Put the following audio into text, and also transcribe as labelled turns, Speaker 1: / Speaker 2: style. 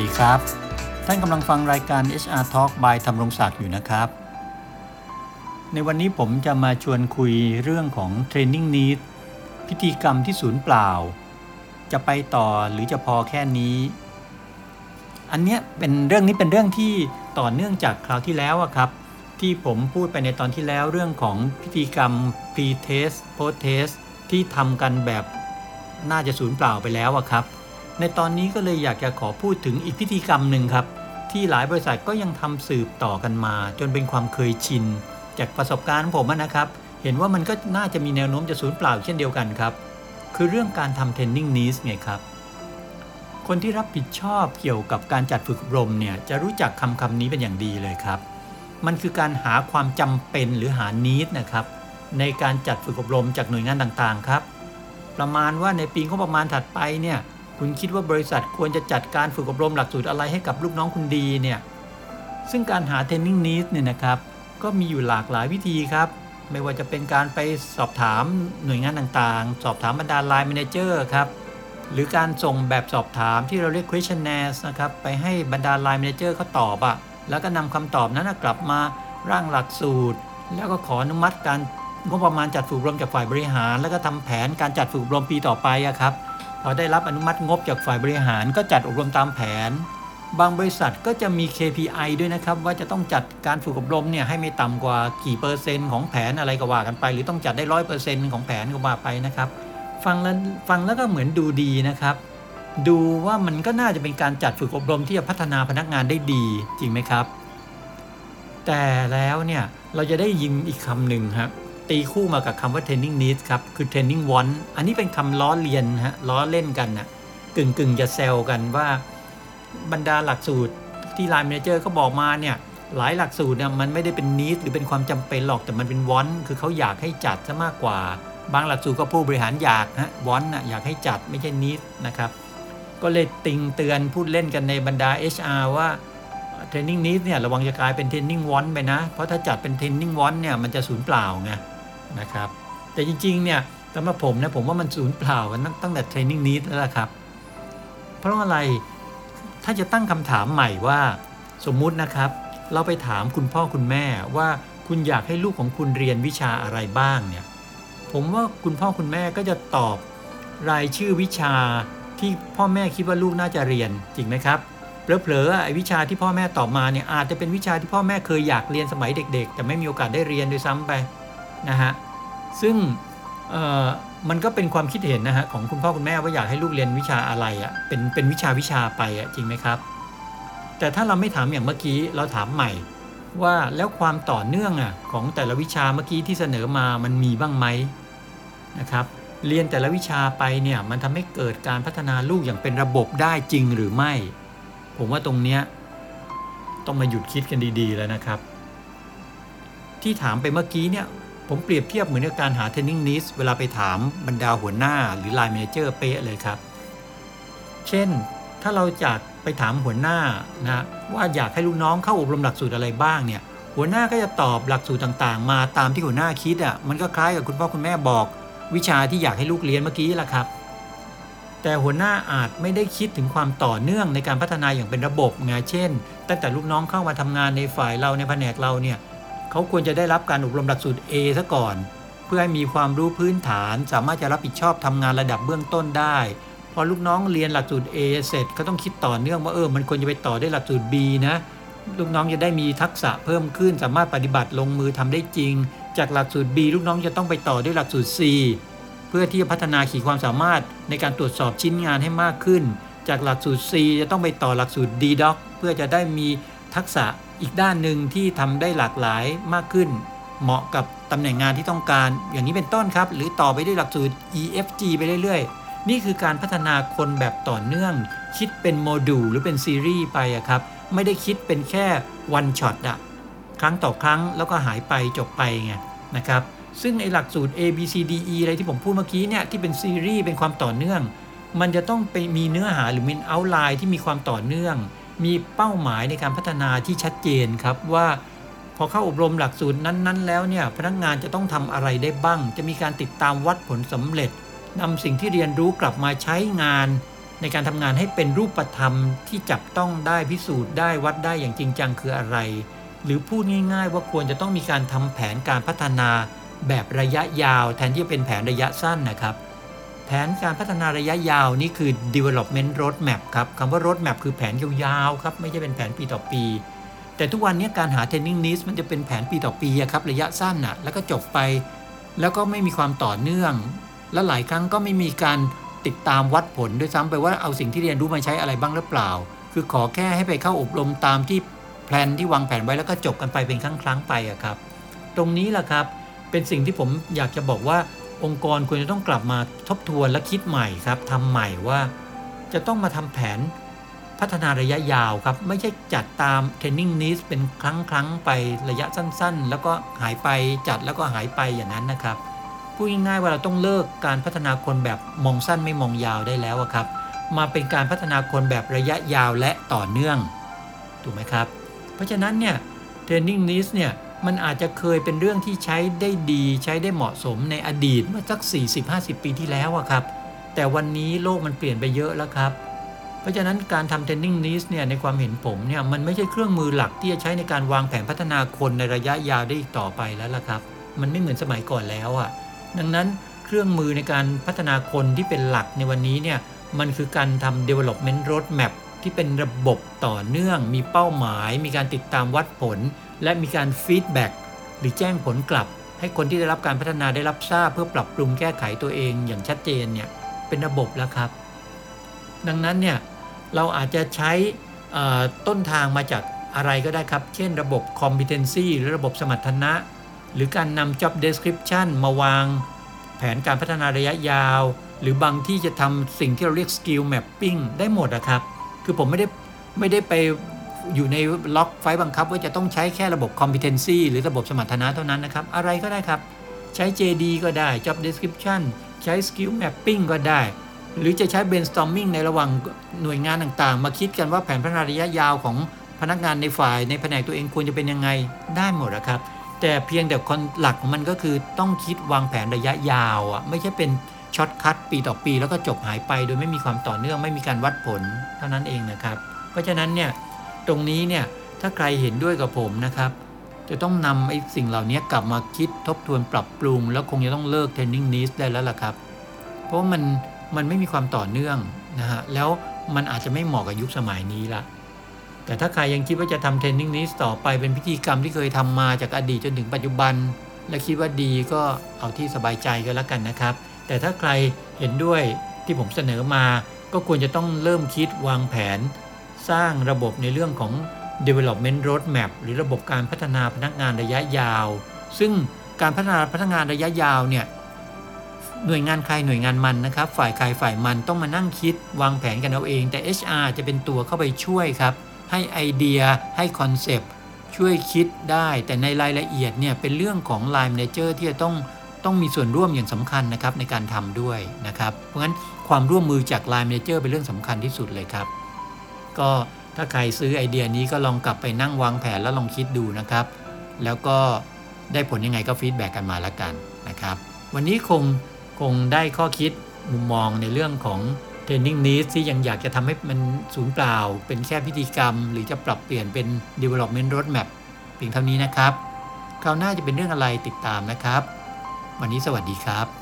Speaker 1: ดีครับ ท่านกำลังฟังรายการ HR Talk by ธรรมรงศักดิ์อยู่นะครับ ในวันนี้ผมจะมาชวนคุยเรื่องของ Training Need พิธีกรรมที่ศูนย์เปล่า จะไปต่อหรือจะพอแค่นี้ อันเนี้ยเป็นเรื่องนี้เป็นเรื่องที่ต่อเนื่องจากคราวที่แล้วอะครับ ที่ผมพูดไปในตอนที่แล้วเรื่องของพิธีกรรม pre-test post-test ที่ทำกันแบบน่าจะศูนย์เปล่าไปแล้วอะครับ ในตอนนี้ก็เลยอยากจะขอพูดถึงอีกพิธีกรรมหนึ่งครับ ที่หลายบริษัทก็ยังทำสืบต่อกันมา จนเป็นความเคยชิน จากประสบการณ์ของผมนะครับ เห็นว่ามันก็น่าจะมีแนวโน้มจะสูญเปล่าเช่นเดียวกันครับ คือเรื่องการทำ training needs ไงครับคนที่รับผิดชอบเกี่ยวกับการจัดฝึกอบรมเนี่ยจะรู้จักคำคำนี้เป็นอย่างดีเลยครับ มันคือการหาความจำเป็นหรือหา need นะครับ ในการจัดฝึกอบรมจากหน่วยงานต่างๆครับ ประมาณว่าในปีงบประมาณถัดไปเนี่ย คุณคิดว่าบริษัทควรจะจัดการฝึกอบรมหลักสูตรอะไรให้กับลูกน้องคุณดีเนี่ย ซึ่งการหา training needs เนี่ยนะครับ ก็มีอยู่หลากหลายวิธีครับ ไม่ว่าจะเป็นการไปสอบถามหน่วยงานต่างๆ สอบถามบรรดา Line Manager ครับ หรือการส่งแบบสอบถามที่เราเรียก questionnaire นะครับ ไปให้บรรดา Line Manager เขาตอบอะแล้วก็นำคำตอบนั้นกลับมาร่างหลักสูตร แล้วก็ขออนุมัติการงบประมาณจัดฝึกอบรมจากฝ่ายบริหาร แล้วก็ทำแผนการจัดฝึกอบรมปีต่อไปอะครับ ได้รับอนุมัติงบจากฝ่ายบริหารก็จัดอบรมตามแผน บางบริษัทก็จะมี KPI ด้วยนะครับ ว่าจะต้องจัดการฝึกอบรมเนี่ยให้ไม่ต่ำกว่ากี่เปอร์เซ็นต์ของแผนอะไรก็ว่ากันไป หรือต้องจัดได้ร้อยเปอร์เซ็นต์ของแผนก็ว่าไปนะครับ ฟังแล้วฟังแล้วก็เหมือนดูดีนะครับ ดูว่ามันก็น่าจะเป็นการจัดฝึกอบรมที่จะพัฒนาพนักงานได้ดีจริงไหมครับ แต่แล้วเนี่ยเราจะได้ยินอีกคำหนึ่งครับ ตีคู่มากับคำว่า training needs ครับ คือ training want อันนี้เป็นคำล้อเลียนฮะล้อเล่นกันนะกึ่งกึ่งจะแซวกันว่าบรรดาหลักสูตรที่ Line Manager เขาบอกมาเนี่ยหลายหลักสูตรเนี่ยมันไม่ได้เป็น need หรือเป็นความจำเป็นหรอกแต่มันเป็น want คือเขาอยากให้จัดซะมากกว่า บางหลักสูตรก็ผู้บริหารอยากฮะ want นะอยากให้จัดไม่ใช่ need นะครับก็เลยติงเตือนพูดเล่นกันในบรรดา HR ว่า training need เนี่ยระวังจะกลายเป็น training want ไปนะ เพราะถ้าจัดเป็น training want เนี่ยมันจะสูญเปล่าไง นะครับ แต่จริงๆเนี่ยสำหรับผมนะผมว่ามันสูญเปล่ากันตั้งตั้งแต่ training need แล้วล่ะครับ เพราะอะไรถ้าจะตั้งคำถามใหม่ว่า สมมุตินะครับ เราไปถามคุณพ่อคุณแม่ว่าคุณอยากให้ลูกของคุณเรียนวิชาอะไรบ้างเนี่ยผมว่าคุณพ่อคุณแม่ก็จะตอบรายชื่อวิชาที่พ่อแม่คิดว่าลูกน่าจะเรียนจริงไหมครับเผลอๆไอ้วิชาที่พ่อแม่ตอบมาเนี่ยอาจจะเป็นวิชาที่พ่อแม่เคยอยากเรียนสมัยเด็ก ๆ แต่ไม่มีโอกาสได้เรียนด้วยซ้ำไป นะฮะซึ่งมันก็เป็นความคิดเห็นนะฮะของคุณพ่อคุณแม่ว่าอยากให้ลูกเรียนวิชาอะไรอะ่ะเป็นเป็นวิชาวิชาไปอะ่ะจริงไหมครับ แต่ถ้าเราไม่ถามอย่างเมื่อกี้เราถามใหม่ ว่าแล้วความต่อเนื่องอะของแต่ละวิชาเมื่อกี้ที่เสนอมามันมีบ้างไหมนะครับเรียนแต่ละวิชาไปเนี่ยมันทำให้เกิดการพัฒนาลูกอย่างเป็นระบบได้จริงหรือไม่ ผมว่าตรงเนี้ยต้องมาหยุดคิดกันดีๆแล้วนะครับ ที่ถามไปเมื่อกี้เนี่ย ผมเปรียบเทียบเหมือนกับการหา training needs เวลาไปถามบรรดาหัวหน้าหรือ line manager เป๊ะเลยครับ เช่น ถ้าเราจากไปถามหัวหน้านะว่าอยากให้ลูกน้องเข้าอบรมหลักสูตรอะไรบ้างเนี่ย หัวหน้าก็จะตอบหลักสูตรต่างๆ มาตามที่หัวหน้าคิดอะ่ะมันก็คล้ายกับคุณพ่อคุณแม่บอก วิชาที่อยากให้ลูกเรียนเมื่อกี้แหละครับ แต่หัวหน้าอาจไม่ได้คิดถึงความต่อเนื่องในการพัฒนาอย่างเป็นระบบไงเช่น ตั้งแต่ลูกน้องเข้ามาทำงานในฝ่ายเราในแผนกเราเนี่ย เขาควรจะได้รับการอบรมหลักสูตร A ซะก่อน เพื่อให้มีความรู้พื้นฐาน สามารถจะรับผิดชอบทำงานระดับเบื้องต้นได้ พอลูกน้องเรียนหลักสูตร A เสร็จก็ต้องคิดต่อเนื่องว่าเออมันควรจะไปต่อได้หลักสูตร B นะลูกน้องจะได้มีทักษะเพิ่มขึ้น สามารถปฏิบัติลงมือทำได้จริง จากหลักสูตร B ลูกน้องจะต้องไปต่อด้วยหลักสูตร C เพื่อที่จะพัฒนาขีดความสามารถในการตรวจสอบชิ้นงานให้มากขึ้น จากหลักสูตร C จะต้องไปต่อหลักสูตร D-Doc เพื่อจะได้มีทักษะ อีกด้านหนึ่งที่ทำได้หลากหลายมากขึ้น เหมาะกับตำแหน่งงานที่ต้องการ อย่างนี้เป็นต้นครับ หรือต่อไปด้วยหลักสูตร EFG ไปเรื่อยๆ นี่คือการพัฒนาคนแบบต่อเนื่อง คิดเป็นโมดูลหรือเป็นซีรีส์ไปครับ ไม่ได้คิดเป็นแค่ one shot อะครั้งต่อครั้งแล้วก็หายไปจบไปไงนะครับซึ่งไอหลักสูตร A B C D E อะไรที่ผมพูดเมื่อกี้เนี่ยที่เป็นซีรีส์เป็นความต่อเนื่อง มันจะต้องไปมีเนื้อหาหรือมี outline ที่มีความต่อเนื่อง มีเป้าหมายในการพัฒนาที่ชัดเจนครับว่าพอเข้าอบรมหลักสูตรนั้น ๆ แล้วเนี่ยพนักงานจะต้องทำอะไรได้บ้าง จะมีการติดตามวัดผลสำเร็จนำสิ่งที่เรียนรู้กลับมาใช้งาน ในการทำงานให้เป็นรูปธรรมที่จับต้องได้พิสูจน์ได้วัดได้อย่างจริงจังคืออะไร หรือพูดง่าย ๆ ว่าควรจะต้องมีการทำแผนการพัฒนาแบบระยะยาว แทนที่จะเป็นแผนระยะสั้นนะครับ แผนการพัฒนาระยะยาวนี่คือ development roadmap ครับคำว่า roadmap คือแผนยาวๆครับ ไม่ใช่เป็นแผนปีต่อปี แต่ทุกวันนี้การหา training needs มันจะเป็นแผนปีต่อปีครับระยะสั้นน่ะแล้วก็จบไป แล้วก็ไม่มีความต่อเนื่อง และหลายครั้งก็ไม่มีการติดตามวัดผลด้วยซ้ำไปว่าเอาสิ่งที่เรียนรู้มาใช้อะไรบ้างหรือเปล่า คือขอแค่ให้ไปเข้าอบรมตามที่แพลนที่วางแผนไว้แล้วก็จบกันไปเป็นครั้งครั้งๆไปอะครับ ตรงนี้แหละครับเป็นสิ่งที่ผมอยากจะบอกว่า องค์กรควรจะต้องกลับมาทบทวนและคิดใหม่ครับทำใหม่ว่าจะต้องมาทำแผนพัฒนาระยะยาวครับ ไม่ใช่จัดตาม training needs เป็นครั้งครั้งไประยะสั้นๆ แล้วก็หายไปจัดแล้วก็หายไปอย่างนั้นนะครับพูดง่ายๆว่าเราต้องเลิกการพัฒนาคนแบบมองสั้นไม่มองยาวได้แล้วครับ มาเป็นการพัฒนาคนแบบระยะยาวและต่อเนื่องถูกไหมครับ เพราะฉะนั้นเนี่ย training needs เนี่ย มันอาจจะเคยเป็นเรื่องที่ใช้ได้ดีใช้ได้เหมาะสมในอดีตเมื่อสัก 40-50 ปีที่แล้วอะครับ แต่วันนี้โลกมันเปลี่ยนไปเยอะแล้วครับ เพราะฉะนั้นการทำ training needs เนี่ยในความเห็นผมเนี่ยมันไม่ใช่เครื่องมือหลักที่จะใช้ในการวางแผนพัฒนาคนในระยะยาวได้อีกต่อไปแล้วล่ะครับ มันไม่เหมือนสมัยก่อนแล้วอะดังนั้นเครื่องมือในการพัฒนาคนที่เป็นหลักในวันนี้เนี่ยมันคือการทำ development roadmap ที่เป็นระบบต่อเนื่อง มีเป้าหมาย มีการติดตามวัดผล และมีการ feedback หรือแจ้งผลกลับ ให้คนที่ได้รับการพัฒนาได้รับทราบเพื่อปรับปรุงแก้ไขตัวเองอย่างชัดเจนเนี่ยเป็นระบบแล้วครับ ดังนั้นเนี่ยเราอาจจะใช้ต้นทางมาจากอะไรก็ได้ครับ เช่นระบบ competency หรือระบบสมรรถนะ หรือการนำ job description มาวางแผนการพัฒนาระยะยาว หรือบางที่จะทำสิ่งที่เราเรียก skill mapping ได้หมดอะครับ คือผมไม่ได้ไม่ได้ไป อยู่ในล็อกไฟบังคับว่าจะต้องใช้แค่ระบบ competency หรือระบบสมรรถนะเท่านั้นนะครับ อะไรก็ได้ครับ ใช้ JD ก็ได้ job description ใช้ skill mapping ก็ได้ หรือจะใช้ brainstorming ในระหว่างหน่วยงานต่างๆ มาคิดกันว่าแผนพัฒนาระยะยาวของพนักงานในฝ่าย ในแผนกตัวเองควรจะเป็นยังไงได้หมดนะครับ แต่เพียงแต่คนหลักของมันก็คือต้องคิดวางแผนระยะยาวอะไม่ใช่เป็น shortcut ปีต่อปีแล้วก็จบหายไป โดยไม่มีความต่อเนื่องไม่มีการวัดผลเท่านั้นเองนะครับ เพราะฉะนั้นเนี่ย ตรงนี้เนี่ยถ้าใครเห็นด้วยกับผมนะครับ จะต้องนำไอ้สิ่งเหล่านี้กลับมาคิดทบทวนปรับปรุง แล้วคงจะต้องเลิก training needs ได้แล้วล่ะครับ เพราะว่ามันมันไม่มีความต่อเนื่องนะฮะแล้วมันอาจจะไม่เหมาะกับยุคสมัยนี้ละแต่ถ้าใครยังคิดว่าจะทำเทรนนิ่งนี้ต่อไปเป็นพิธีกรรมที่เคยทำมาจากอดีตจนถึงปัจจุบัน และคิดว่าดีก็เอาที่สบายใจก็แล้วกันนะครับ แต่ถ้าใครเห็นด้วยที่ผมเสนอมาก็ควรจะต้องเริ่มคิดวางแผน สร้างระบบในเรื่องของ development roadmap หรือระบบการพัฒนาพนักงานระยะยาว ซึ่งการพัฒนาพนักงานระยะยาวเนี่ยหน่วยงานใครหน่วยงานมันนะครับ ฝ่ายใครฝ่ายมันต้องมานั่งคิดวางแผนกันเอาเอง แต่ HR จะเป็นตัวเข้าไปช่วยครับ ให้ไอเดียให้คอนเซปต์ช่วยคิดได้ แต่ในรายละเอียดเนี่ยเป็นเรื่องของ Line Manager ที่จะต้องต้องมีส่วนร่วมอย่างสำคัญนะครับในการทำด้วยนะครับ เพราะงั้นความร่วมมือจาก Line Manager เป็นเรื่องสำคัญที่สุดเลยครับ ก็ถ้าใครซื้อไอเดียนี้ก็ลองกลับไปนั่งวางแผนแล้วลองคิดดูนะครับ แล้วก็ได้ผลยังไงก็ฟีดแบ็กกันมาล้วกันนะครับ วันนี้คงคงได้ข้อคิดมุมมองในเรื่องของ Training Needs ที่ยังอยากจะทำให้มันสูญเปล่า เป็นแค่พิธีกรรม หรือจะปรับเปลี่ยนเป็น Development Roadmap เพียงเท่านี้นะครับ คราวหน้าจะเป็นเรื่องอะไรติดตามนะครับ วันนี้สวัสดีครับ